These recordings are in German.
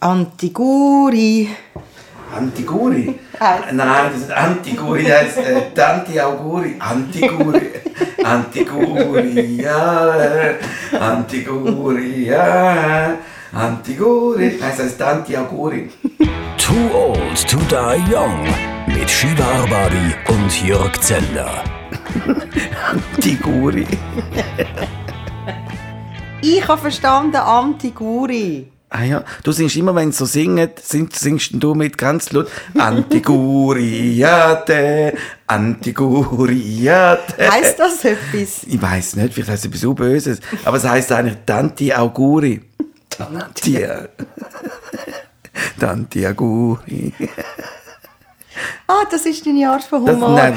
Antiguri. Antiguri? Nein, das ist Antiguri heißt äh, Tanti Auguri. Antiguri. Antiguri, ja. Antiguri, ja. Antiguri. Heißt das Tanti Auguri. Too Old to Die Young mit Shiva Arbabi und Jörg Zeller. Antiguri. Ich habe verstanden, Antiguri. Ah ja, du singst immer, wenn sie so singen, sing, singst du mit ganz laut Antiguriate, Antiguriate. Heißt das etwas? Ich weiß nicht, vielleicht heißt es etwas so Böses, aber es heißt eigentlich Tanti Auguri. Tanti. Tanti Auguri. Ah, das ist deine Art von Humor.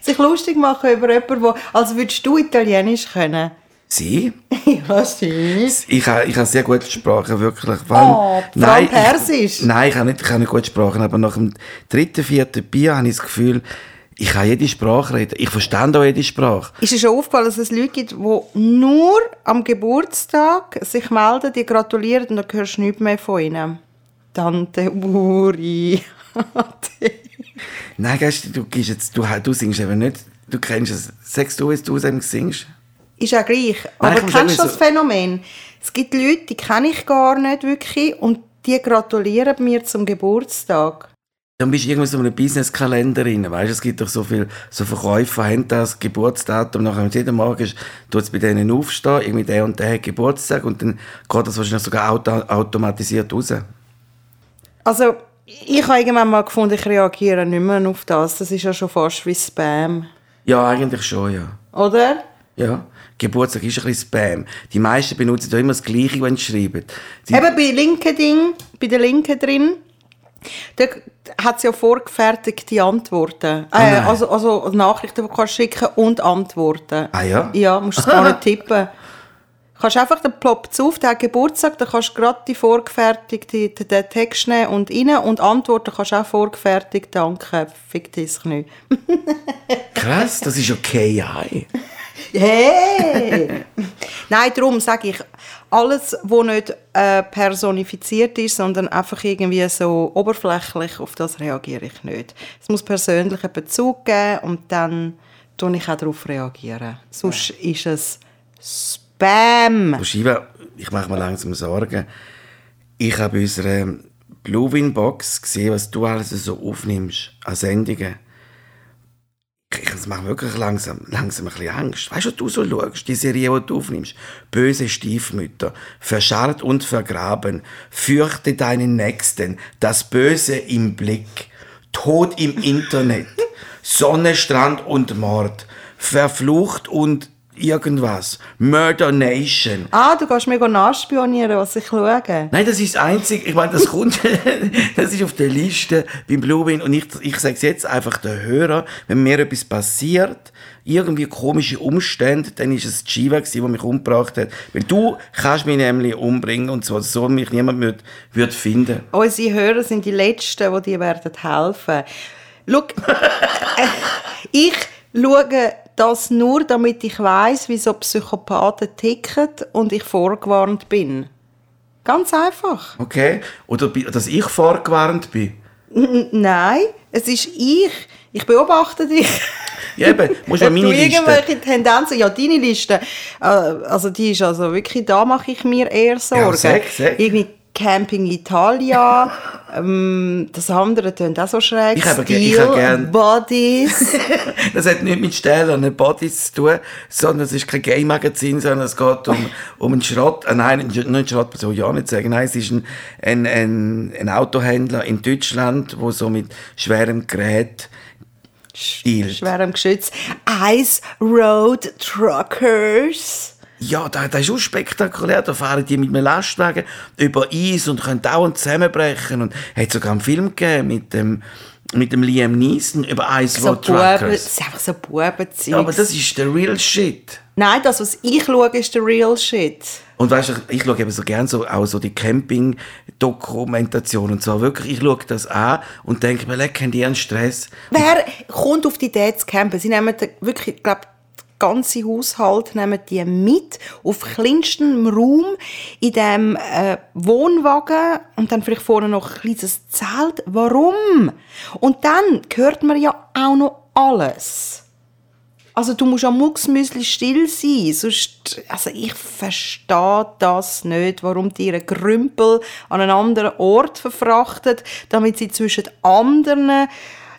Sich lustig machen über jemanden, wo, als würdest du Italienisch können. Sie? ja, sie. Ich habe ich ha sehr gute Sprachen, wirklich. Vor Oh, allem Persisch? Ich, nein, ich habe nicht, ich nicht gute Sprachen, aber nach dem dritten, vierten Bier habe ich das Gefühl, ich kann jede Sprache reden. Ich verstehe auch jede Sprache. Ist dir schon aufgefallen, dass es Leute gibt, die nur am Geburtstag sich melden, die gratulieren und dann hörst du nichts mehr von ihnen? Tante Uri. Nein, gehst, du, jetzt, du, du singst eben nicht, du kennst es. Sagst du, was du eben singst? Ist ja gleich. Aber kennst du das so- Phänomen? Es gibt Leute, die kenne ich gar nicht wirklich und die gratulieren mir zum Geburtstag. Dann bist du irgendwie so in einem Business-Kalender drin. Weißt es gibt doch so viele so Verkäufer, haben das Geburtsdatum, nachher jeden Morgen, tut es bei denen aufstehen, irgendwie der und der hat Geburtstag und dann geht das wahrscheinlich sogar auto automatisiert raus. Also, ich habe irgendwann mal gefunden, ich reagiere nicht mehr auf das. Das ist ja schon fast wie Spam. Ja, eigentlich schon, ja. Oder? Ja, Geburtstag ist ein bisschen Spam. Die meisten benutzen da immer das Gleiche, wenn sie schreiben. Die, Eben bei LinkedIn, bei der Linken drin, da hat es ja vorgefertigte Antworten. Äh, nein. also, also Nachrichten, die du kannst schicken und Antworten. Ah ja? Ja, musst es gar nicht tippen. Du kannst einfach, dann ploppt es auf, der hat Geburtstag, dann kannst du gerade die vorgefertigte den den Text nehmen und rein und antworten kannst du auch vorgefertigt, danke, fick dich nicht. krass, das ist ja KI. Hey! Nein, darum sage ich, alles, was nicht äh, personifiziert ist, sondern einfach irgendwie so oberflächlich, auf das reagiere ich nicht. Es muss persönlichen Bezug geben und dann tue ich auch darauf reagieren. Sonst ist es Spam. Du Shiva, ich mache mir langsam Sorgen. Ich habe bei unserer Bluewin-Box gesehen, was du alles so aufnimmst an Sendungen. Das macht wirklich langsam, langsam ein bisschen Angst. Weißt du, du so schaust? Die Serie, die du aufnimmst. Böse Stiefmütter. Verscharrt und vergraben. Fürchte deinen Nächsten. Das Böse im Blick. Tod im Internet. Sonne, Strand und Mord. Verflucht und irgendwas. Murder Nation. Ah, du kannst mir nachspionieren, was ich schaue. Nein, das ist das Einzige. Ich meine, das kommt, das ist auf der Liste beim Bluewin. Und ich, ich sage es jetzt einfach den Hörer, wenn mir etwas passiert, irgendwie komische Umstände, dann ist es die Shiva die mich umgebracht hat. Weil du kannst mich nämlich umbringen und zwar so, mich niemand wird, wird finden. Unsere Hörer sind die Letzten, die dir werden helfen. Schau, äh, ich schaue das nur, damit ich weiß, wie so Psychopathen ticken und ich vorgewarnt bin. Ganz einfach. Okay? Oder dass ich vorgewarnt bin. N nein, es ist ich. Ich beobachte dich. Ja, eben, musst du meine Liste. irgendwelche Tendenzen, ja, deine Liste, äh, also die ist also wirklich, da mache ich mir eher Sorgen. sag, sag. Irgendwie Camping Italia, ähm, das andere tönt auch so schräg. Ich habe ge- Steel, ich habe gern- Bodies. Das hat nicht mit Stählern und Bodies zu tun, sondern es ist kein Game-Magazin, sondern es geht um, um einen Schrott, äh, nein, nicht einen Schrott, so ja nicht sagen, nein, es ist ein, ein, ein, ein Autohändler in Deutschland, wo so mit schwerem Gerät stiehlt. Schwerem Geschütz. Ice Road Truckers. Ja, das, das ist auch spektakulär. Da fahren die mit einem Lastwagen über Eis und können dauernd zusammenbrechen. Und es hat sogar einen Film gegeben mit dem, mit dem Liam Neeson über Ice So Road Buben, das Truckers. ist einfach so Bubenzeugs. Ja, aber das ist der real shit. Nein, das, was ich schaue, ist der real shit. Und weißt du, ich schaue eben so gern so, auch so die Camping-Dokumentation und so. Wirklich, ich schaue das an und denke mir, leck, haben die einen Stress? Wer kommt auf die Idee zu campen? Sie nehmen wirklich, ich glaube, ganze Haushalt nehmen die mit auf kleinstem Raum in dem äh, Wohnwagen und dann vielleicht vorne noch ein kleines Zelt. Warum? Und dann hört man ja auch noch alles. Also du musst am Mucksmüsli still sein, sonst, also ich verstehe das nicht, warum die ihren Grümpel an einen anderen Ort verfrachtet, damit sie zwischen anderen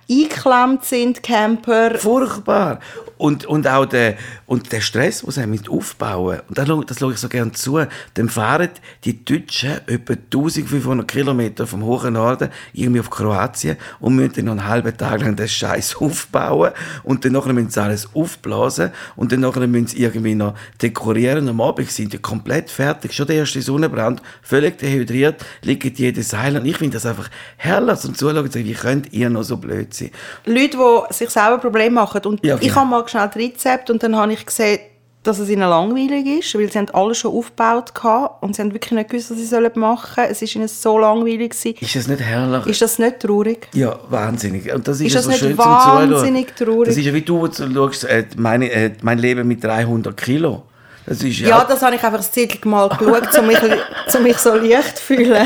eingeklemmt sind, Camper. Furchtbar. Und, und auch der, und der Stress, den sie mit aufbauen. Und das, das schaue ich so gerne zu, dann fahren die Deutschen etwa 1500 Kilometer vom hohen Norden irgendwie auf Kroatien und müssen dann noch einen halben Tag lang den Scheiß aufbauen. Und dann nachher müssen sie alles aufblasen. Und dann nachher müssen sie irgendwie noch dekorieren. Am Abend sind die komplett fertig, schon der erste Sonnenbrand, völlig dehydriert, liegt jedes Seil und ich finde das einfach herrlich zum Zuschauen, wie könnt ihr noch so blöd sein? Leute, die sich selber Probleme machen. Und Ja, ich genau. habe mal schnell das Rezept und dann habe ich gesehen, dass es ihnen langweilig ist, weil sie haben alles schon aufgebaut hatten und sie haben wirklich nicht gewusst, was sie sollen machen sollen. Es ist ihnen so langweilig gewesen. Ist das nicht herrlich? Ist das nicht traurig? Ja, wahnsinnig. Und das ist, Ist ja das so nicht schön zum wahnsinnig Zuschauen. traurig? Das ist ja wie du, schaust, äh, meine, äh, mein Leben mit 300 Kilo. Das ist ja, Ja, das habe ich einfach das Zeit mal geschaut, um mich, um mich so leicht zu fühlen.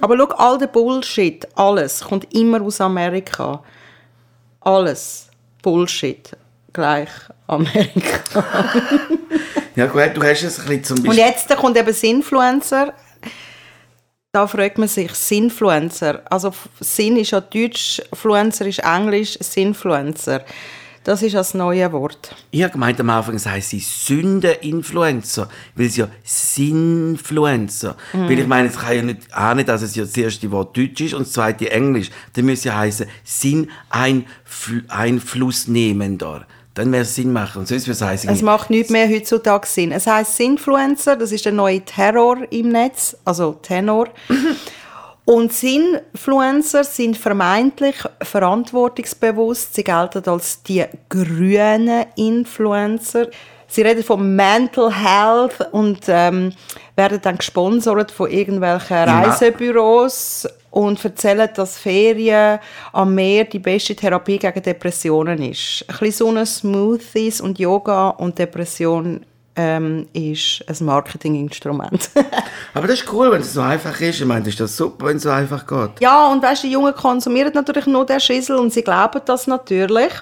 Aber schau, all der Bullshit, alles, kommt immer aus Amerika. Alles. Bullshit. Gleich Amerika. ja gut, du hast es ein bisschen zum Und Beispiel... jetzt kommt eben das Influencer. Da fragt man sich, Sinfluencer. Also Sin ist ja Deutsch, Fluencer ist Englisch, Sinfluencer. Das ist das neue Wort. Ich habe gemeint am Anfang, es heisst sie Sünde-Influencer, weil es ja Sinfluencer. Mhm. Weil ich meine, es kann ja nicht ahnen, dass es ja das erste Wort Deutsch ist und das zweite Englisch. Dann müsste ja heißen Sinn-Einflussnehmender. Dann wäre es Sinn machen. Und sonst würde es heißen... Es macht nicht mehr heutzutage Sinn. Es heißt Sinfluencer, das ist der neue Terror im Netz, also Tenor. Und Sinfluencer sind vermeintlich verantwortungsbewusst. Sie gelten als die grünen Influencer. Sie reden von Mental Health und ähm, werden dann gesponsert von irgendwelchen Reisebüros und erzählen, dass Ferien am Meer die beste Therapie gegen Depressionen ist. Ein bisschen Sonne, Smoothies und Yoga und Depression ähm, ist ein Marketinginstrument. Aber das ist cool, wenn es so einfach ist. Ich meine, das ist das super, wenn es so einfach geht. Ja, und weißt, die Jungen konsumieren natürlich nur den Schissel und sie glauben das natürlich.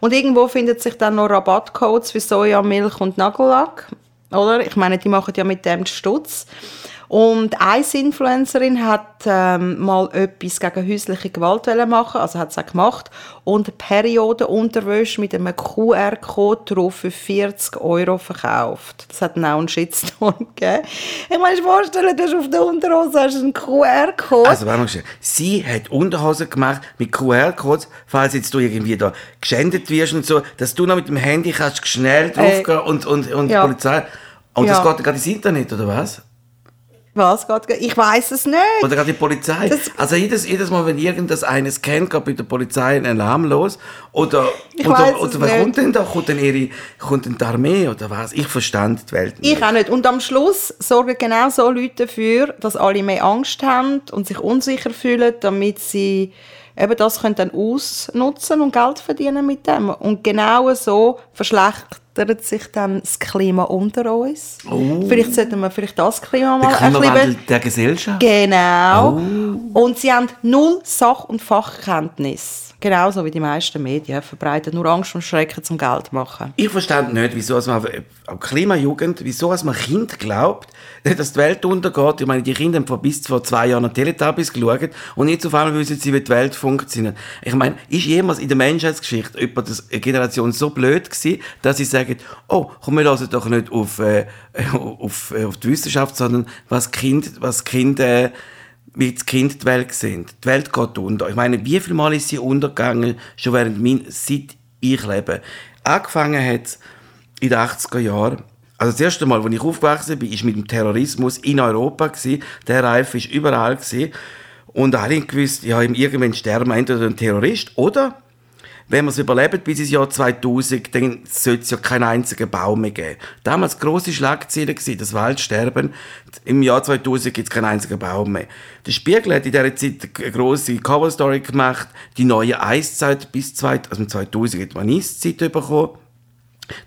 Und irgendwo findet sich dann noch Rabattcodes für Soja, Milch und Nagellack. Oder? Ich meine, die machen ja mit dem Stutz. Und eine Influencerin hat ähm, mal etwas gegen häusliche Gewalt machen, also hat es auch gemacht, und Periodenunterwäsche mit einem QR-Code drauf für 40 Euro verkauft. Das hat dann auch einen Shitstorm gegeben. Ich meine, vorstellen, du hast auf der Unterhose hast einen QR-Code. Also, warte mal. Sie hat Unterhosen gemacht mit QR-Codes, falls jetzt du irgendwie da geschändet wirst und so, dass du noch mit dem Handy kannst schnell draufgehen und, und, und ja. die Polizei. Und Ja. das geht gerade ins Internet, oder was? Was geht? Ich weiß es nicht. Oder gerade die Polizei. Das- also jedes, jedes Mal, wenn irgenddas eines kennt, geht bei der Polizei ein Alarm los. Oder, Ich oder, oder wer nicht. kommt denn da? Kommt denn, ihre, kommt denn die Armee oder was? Ich verstand die Welt nicht. Ich auch nicht. Und am Schluss sorgen genau so Leute dafür, dass alle mehr Angst haben und sich unsicher fühlen, damit sie eben das können dann ausnutzen und Geld verdienen mit dem. Und genau so verschlechtert sich dann das Klima unter uns. Vielleicht sollten wir vielleicht das Klima Oh. der mal bisschen... Klimawandel der Gesellschaft. Genau. Oh. Und sie haben null Sach- und Fachkenntnis. Genauso wie die meisten Medien verbreiten nur Angst und Schrecken zum Geld machen. Ich verstand nicht, wieso es man auch Klimajugend, wieso es man Kind glaubt, dass die Welt untergeht. Ich meine, die Kinder haben vor bis vor zwei Jahren Teletubbies geschaut und jetzt auf einmal wissen sie, wie die Welt funktioniert. Ich meine, ist jemals in der Menschheitsgeschichte jemand, eine Generation so blöd gewesen, dass sie sagen, oh, komm, wir hören doch nicht auf, äh, auf, äh, auf die Wissenschaft, sondern was Kind, was Kind, äh, wie das Kind die Welt sehen. Die Welt geht unter. Ich meine, wie viel Mal ist sie untergegangen, schon während mein, seit ich lebe. Angefangen hat in den 80er Jahren. Also das erste Mal, als ich aufgewachsen bin, ist mit dem Terrorismus in Europa gewesen. Der Reif ist überall gewesen. Und alle gewusst, ja, irgendwann sterben entweder ein Terrorist oder wenn wir es überleben bis ins Jahr 2000, dann sollte es ja keinen einzigen Baum mehr geben. Damals grosse Schlagzeilen gewesen, das Waldsterben. Im Jahr 2000 gibt es keinen einzigen Baum mehr. Der Spiegel hat in dieser Zeit eine grosse Coverstory gemacht, die neue Eiszeit bis 2000, also 2000 hat man Eiszeit bekommen.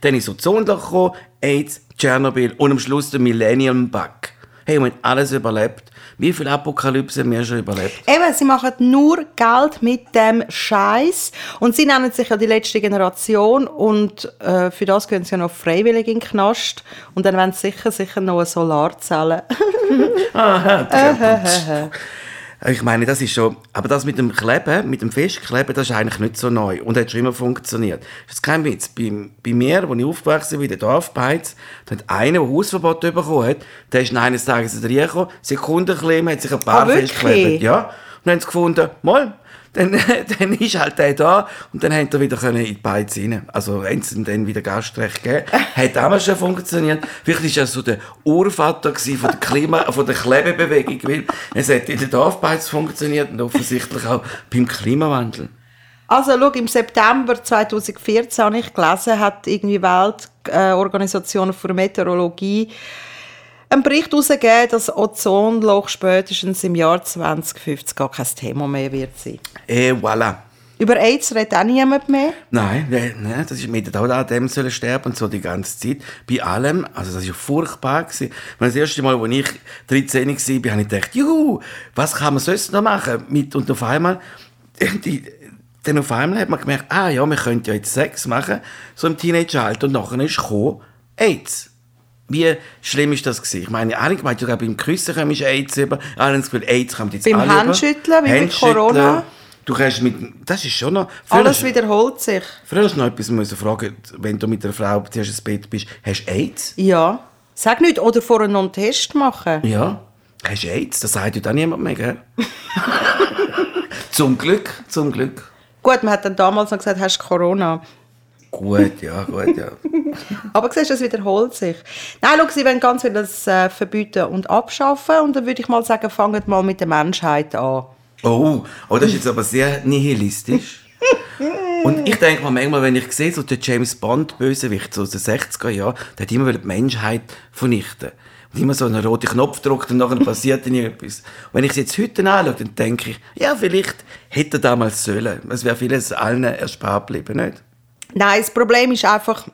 Dann ist so gekommen, AIDS, Tschernobyl und am Schluss der Millennium Bug. Hey, wir haben alles überlebt. Wie viele Apokalypse haben wir schon überlebt? Eben, sie machen nur Geld mit dem Scheiß und sie nennen sich ja die letzte Generation und äh, für das gehen sie ja noch freiwillig in den Knast und dann werden sie sicher, sicher noch eine Solarzelle. Ich meine, das ist schon, aber das mit dem Kleben, mit dem Festkleben, das ist eigentlich nicht so neu und hat schon immer funktioniert. Das ist kein Witz. Bei, bei mir, wo ich aufgewachsen bin, in der Dorfbeiz, da hat einer, der Hausverbot bekommen hat, der ist eines Tages reingekommen, Sekundenkleben, hat sich ein paar Ah, wirklich? festgeklebt. Ja. Und dann haben sie gefunden, mal, dann, dann ist halt der da und dann haben sie wieder können in die Beiz rein. Also sie ihm dann wieder Gastrecht gegeben. Hat damals schon funktioniert. Vielleicht ist er so der Urvater von der Klima, von der Klebebewegung, weil es hat in der Dorfbeiz funktioniert und offensichtlich auch beim Klimawandel. Also, schau, im September 2014 habe ich gelesen, hat irgendwie Weltorganisation für Meteorologie einen Bericht herausgegeben, dass Ozonloch spätestens im Jahr 2050 gar kein Thema mehr wird sein. Et voilà. Über AIDS redet auch niemand mehr. Nein, nein, das ist mit auch an dem sollen sterben und so die ganze Zeit. Bei allem, also das ist ja furchtbar gewesen. Das erste Mal, als ich 13 war, habe ich gedacht, juhu, was kann man sonst noch machen? Mit, und auf einmal, die, dann auf einmal hat man gemerkt, ah ja, wir könnten ja jetzt Sex machen, so im Teenageralter. Und nachher ist gekommen, AIDS. Wie schlimm ist das gewesen? Ich meine, alle gemeint, ja, beim Küssen kommst du AIDS über. Alle haben das Gefühl, AIDS kommt jetzt Beim alle über. Handschütteln, wie mit. Corona. Du kannst mit, das ist schon noch... Alles wiederholt sich. Früher hast du noch etwas müssen fragen, wenn du mit einer Frau zuerst ins Bett bist. Hast du AIDS? Ja. Sag nicht, oder vorher noch einen Test machen. Ja. Hast du AIDS? Das sagt ja dann niemand mehr, gell? zum Glück, zum Glück. Gut, man hat dann damals noch gesagt, hast du Corona. Gut, ja, gut, ja. Aber siehst du, das wiederholt sich. Nein, schau, sie wollen ganz viel das äh, verbieten und abschaffen. Und dann würde ich mal sagen, fangt mal mit der Menschheit an. Oh, oh, das ist jetzt aber sehr nihilistisch. Und ich denke mir manchmal, wenn ich sehe, so der James Bond Bösewicht so aus den 60er Jahren, der hat immer die Menschheit vernichten. Und immer so einen roten Knopf drückt und nachher passiert dann etwas. Und wenn ich es jetzt heute anschaue, dann denke ich, ja, vielleicht hätte er damals sollen. Es wäre vieles allen erspart geblieben, nicht? Nein, das Problem ist einfach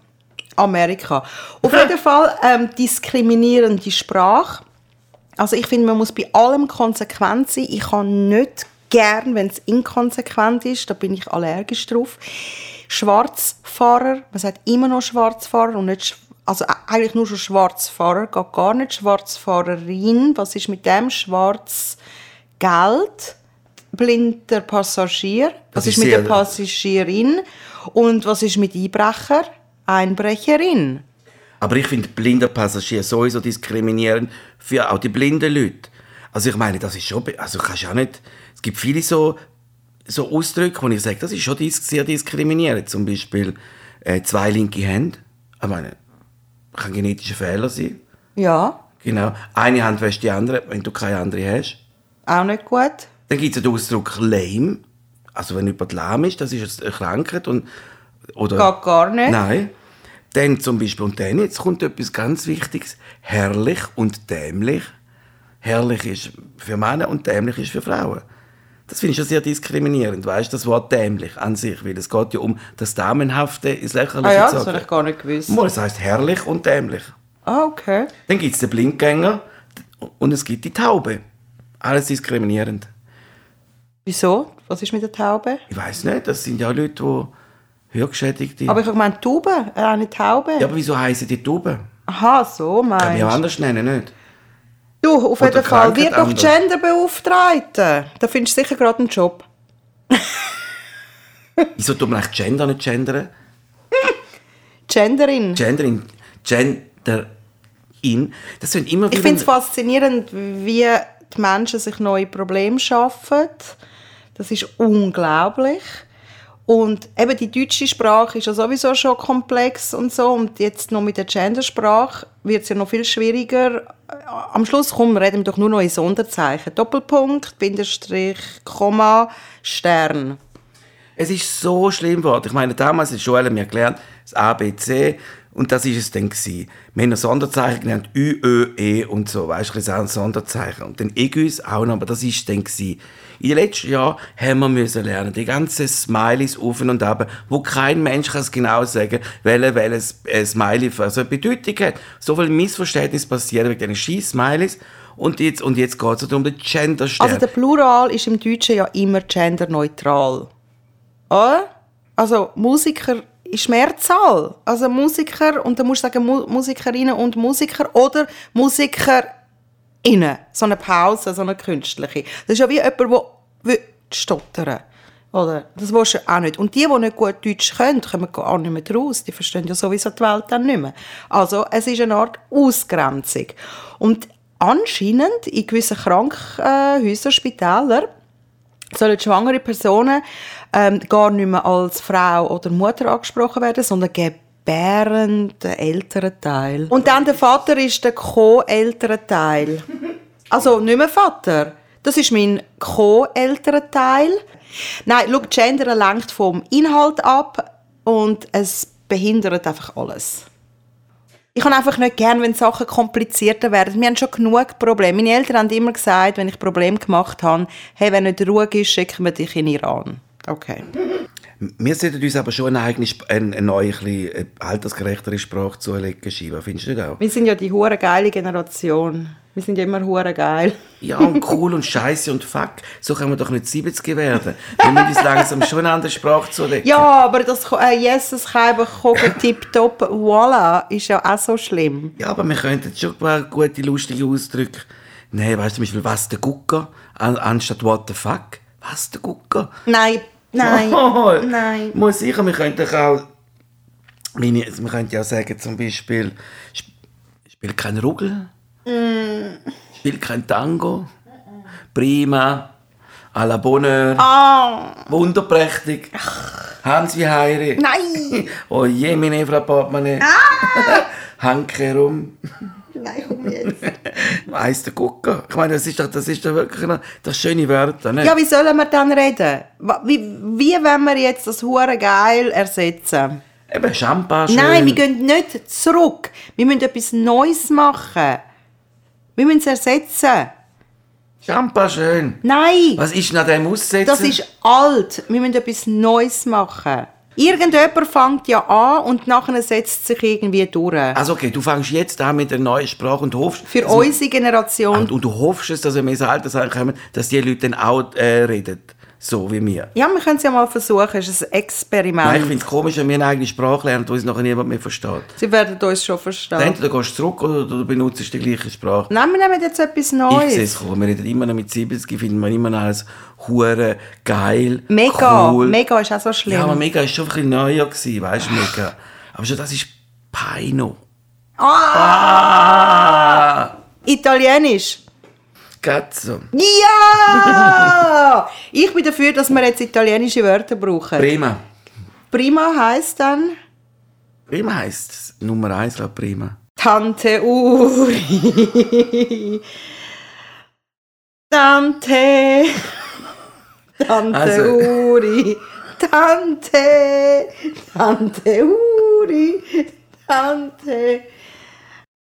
Amerika. Auf jeden Fall ähm, diskriminierende Sprache. Also ich finde, man muss bei allem konsequent sein. Ich kann nicht gern, wenn es inkonsequent ist, da bin ich allergisch drauf. Schwarzfahrer, man sagt immer noch Schwarzfahrer und nicht, also äh, eigentlich nur schon Schwarzfahrer, geht gar nicht Schwarzfahrerin. Was ist mit dem? Schwarz Geld, blinder Passagier. Was ist mit der Passagierin? Und was ist mit Einbrecher? Einbrecherin. Aber ich finde blinder Passagier sowieso diskriminierend für auch die blinden Leute. Also ich meine, das ist schon, also kannst ja auch nicht, es gibt viele so, so Ausdrücke, wo ich sage, das ist schon sehr diskriminierend. Zum Beispiel äh, zwei linke Hände. Ich meine, kann ein genetischer Fehler sein. Ja, Genau. Eine Hand wäscht die andere, wenn du keine andere hast. auch nicht gut. Dann gibt es den Ausdruck lame. Also wenn jemand lahm ist, das ist jetzt Krankheit. Und, oder, Geht gar nicht. Nein. Dann zum Beispiel, und dann, jetzt kommt etwas ganz Wichtiges, herrlich und dämlich. Herrlich ist für Männer und dämlich ist für Frauen. Das finde ich schon sehr diskriminierend, weißt du, das Wort dämlich an sich, weil es geht ja um das Damenhafte ins Lächerliche Ah ja, das habe ich gar nicht gewusst. Mal, Es heißt herrlich und dämlich. Ah, okay. Dann gibt es den Blindgänger und es gibt die Taube. Alles diskriminierend. Wieso? Was ist mit der Taube? Ich weiß nicht, das sind ja Leute, die Hörgeschädigte. Aber ich habe gemeint, Taube, äh, eine Taube. ja, aber wieso heißen die Tauben? Aha, so Kann meinst man ja du. anders nennen, nicht? Du, auf Oder jeden Fall, wird doch. Genderbeauftragte. Da findest du sicher gerade einen Job. Wieso tut man eigentlich Gender nicht gendern? Genderin. Gendering, Gender in. Das sind immer Ich finde es faszinierend, wie die Menschen sich neue Probleme schaffen. Das ist unglaublich. Und eben die deutsche Sprache ist ja sowieso schon komplex und so. Und jetzt noch mit der Gendersprache wird es ja noch viel schwieriger. Am Schluss komm, reden wir doch nur noch in Sonderzeichen. Doppelpunkt, Bindestrich, Komma, Stern. Es ist so schlimm geworden. Ich meine, damals Schule haben wir gelernt, das ABC Und das ist es dann gewesen. Wir haben ein Sonderzeichen genannt, Ü, Ö, E und so, weißt du, das ist auch ein Sonderzeichen. Und dann Egus auch noch, aber das ist dann gewesen. In den letzten Jahren haben wir müssen lernen, die ganzen Smileys auf und ab, wo kein Mensch kann es genau sagen, welche, welches äh, Smiley für so eine Bedeutung hat. So viel Missverständnis passiert wegen diesen scheiß Smileys. Und jetzt, und jetzt geht es um den gender Also der Plural ist im Deutschen ja immer genderneutral. Oder? Also Musiker ist Mehrzahl. Also Musiker, und da musst du sagen Mu Musikerinnen und Musiker oder Musikerinnen. So eine Pause, so eine künstliche. Das ist ja wie jemand, der stottern oder? Das willst du auch nicht. Und die, die nicht gut Deutsch können, kommen gar nicht mehr raus. Die verstehen ja sowieso die Welt dann nicht mehr. Also es ist eine Art Ausgrenzung. Und anscheinend in gewissen Krankenhäusern, Spitälern, sollen schwangere Personen ähm, gar nicht mehr als Frau oder Mutter angesprochen werden, sondern gebärende ältere Teil. Und dann der Vater ist der co-ältere Teil. Also nicht mehr Vater. Das ist mein co-ältere Teil. Nein, schau, Gender lenkt vom Inhalt ab und es behindert einfach alles. Ich habe einfach nicht gern, wenn Sachen komplizierter werden. Wir haben schon genug Probleme. Meine Eltern haben immer gesagt, wenn ich Probleme gemacht habe, hey, wenn nicht Ruhe ist, schicken wir dich in Iran. Okay. Wir sollten uns aber schon eine, eigene, eine, eine neue, eine altersgerechtere Sprache zulegen, Shiva. Findest du nicht auch? Wir sind ja die hure geile Generation. Wir sind ja immer hure geil. Ja, und cool und scheiße und fuck. So können wir doch nicht 70 werden. Wir müssen uns langsam schon eine andere Sprache zulegen. Ja, aber das äh, Jesus Kaiber kochen tipptopp, voilà, ist ja auch so schlimm. Ja, aber wir könnten schon ein paar gute, lustige Ausdrücke nehmen. Weißt du, zum Beispiel, was der Gucker, an, anstatt what the fuck. Was der Gucker? Nein, nein, Oh, nein. Muss sicher, wir könnten auch, meine, wir könnten ja auch sagen, zum Beispiel, sp- spiel kein Ruggel, Mm. spiel kein Tango, prima, à la Bonheur, Ah, wunderprächtig, Hans wie Heiri, nein, oh je, meine Frau Portemonnaie, Ah! Hanke rum, nein, jetzt. weiss der Gucker. Ich meine, das ist doch, das ist doch wirklich noch, das schöne Wörter, nicht? Ja, wie sollen wir dann reden? Wie, wie wollen wir jetzt das hure geil ersetzen? Eben, Champagne, Nein, wir gehen nicht zurück. Wir müssen etwas Neues machen. Wir müssen es ersetzen. Champagne schön. Nein, Was ist nach dem Aussetzen? das ist alt. Wir müssen etwas Neues machen. Irgendjemand fängt ja an und nachher setzt sich irgendwie durch. Also okay, du fängst jetzt an mit der neuen Sprache und hoffst... Für unsere Generation. Und, und du hoffst es, dass wenn wir ins Alter sein kommen, dass die Leute dann auch äh, reden. So wie wir. Ja, wir können es ja mal versuchen. Es ist ein Experiment. Nein, ich finde es komisch, wenn wir eine eigene Sprache lernen, die uns nachher niemand mehr versteht. Sie werden uns schon verstehen. Entweder gehst du zurück oder du benutzt die gleiche Sprache. Nein, wir nehmen jetzt etwas Ich sehe Neues. es kommen. Wir reden immer noch mit 70, finden wir immer noch alles hure geil, Mega, cool. mega ist auch so schlimm. Ja, aber Mega war schon ein bisschen neuer, gewesen, weißt du, Mega. Aber schon das ist Paino. Ah! Ah! Italienisch. Cazzo. Ja! ich bin dafür, dass wir jetzt italienische Wörter brauchen. Prima. Prima heisst dann Prima heisst Nummer eins laut Prima. Tante Uri. Tante. Tante Also- Uri. Tante. Tante Uri. Tante.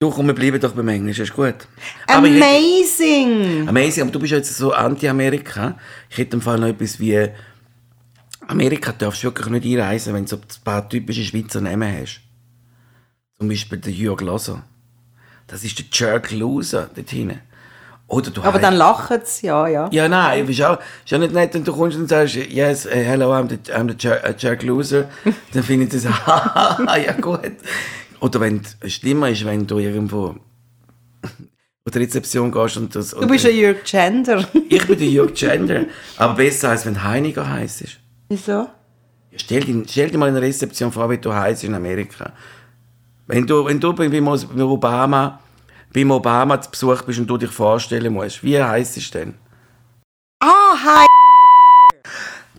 Du, komm, wir bleiben doch beim Englisch, ist gut. Aber ich hätte- Amazing. Amazing, aber du bist jetzt so anti-Amerika. Ich hätte im Fall noch etwas wie... Amerika darfst du wirklich nicht einreisen, wenn du so ein paar typische Schweizer Namen hast. Zum Beispiel der Jürg Loser. Das ist der Jerk Loser dort hinten. Oder du Aber dann lachen sie ja, ja. Ja, nein, ist auch, ist auch nicht nett, wenn du kommst und sagst, yes, eh, hello, I'm the, I'm the jerk, uh, jerk loser. Dann finde ich das, ja gut. Oder wenn, es schlimmer ist, wenn du irgendwo auf die Rezeption gehst und das... Du bist ein Jürg Gender. Ich bin der Jürg Gender, aber besser als wenn Heiniger heiß ist. Wieso? Stell dir, stell dir mal in der Rezeption vor, wie du heißt in Amerika. Wenn du, wenn du beim, Obama, beim Obama zu Besuch bist und du dich vorstellen musst, wie heißt es denn? Ah, hi.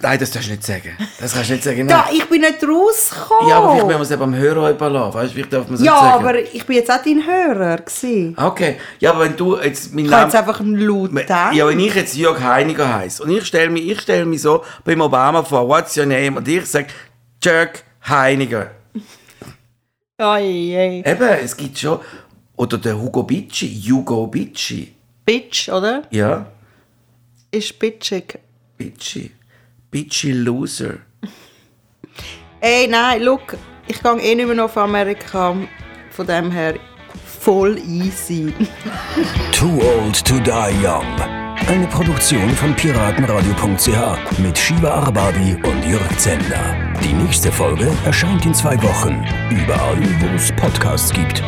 Nein, das darfst du nicht sagen. Das kannst du nicht sagen. Da, ich bin nicht rausgekommen. Ja, aber vielleicht müssen wir es eben am Hörer überlassen. Weißt du, vielleicht darf man es Ja, nicht sagen. aber ich bin jetzt auch dein Hörer. Gewesen. Okay. Ja, aber wenn du jetzt meinen Ich kann jetzt einfach laut denken. Ja, wenn ich jetzt Jörg Heiniger heiße und ich stelle mich, ich stell mich so beim Obama vor, what's your name? Und ich sage, Jörg Heiniger. Oje. Eben, es gibt schon. Oder der Hugo Bicci, Hugo Bicci. Bitch, oder? Ja, Ist bitchig. Bicci. Bicci Loser. Ey, nein, look, ich gehe eh nicht mehr auf Amerika. Von dem her voll easy. Too Old to Die Young. Eine Produktion von piratenradio.ch mit Shiva Arbabi und Jörg Zender. Die nächste Folge erscheint in zwei Wochen. Überall, wo es Podcasts gibt.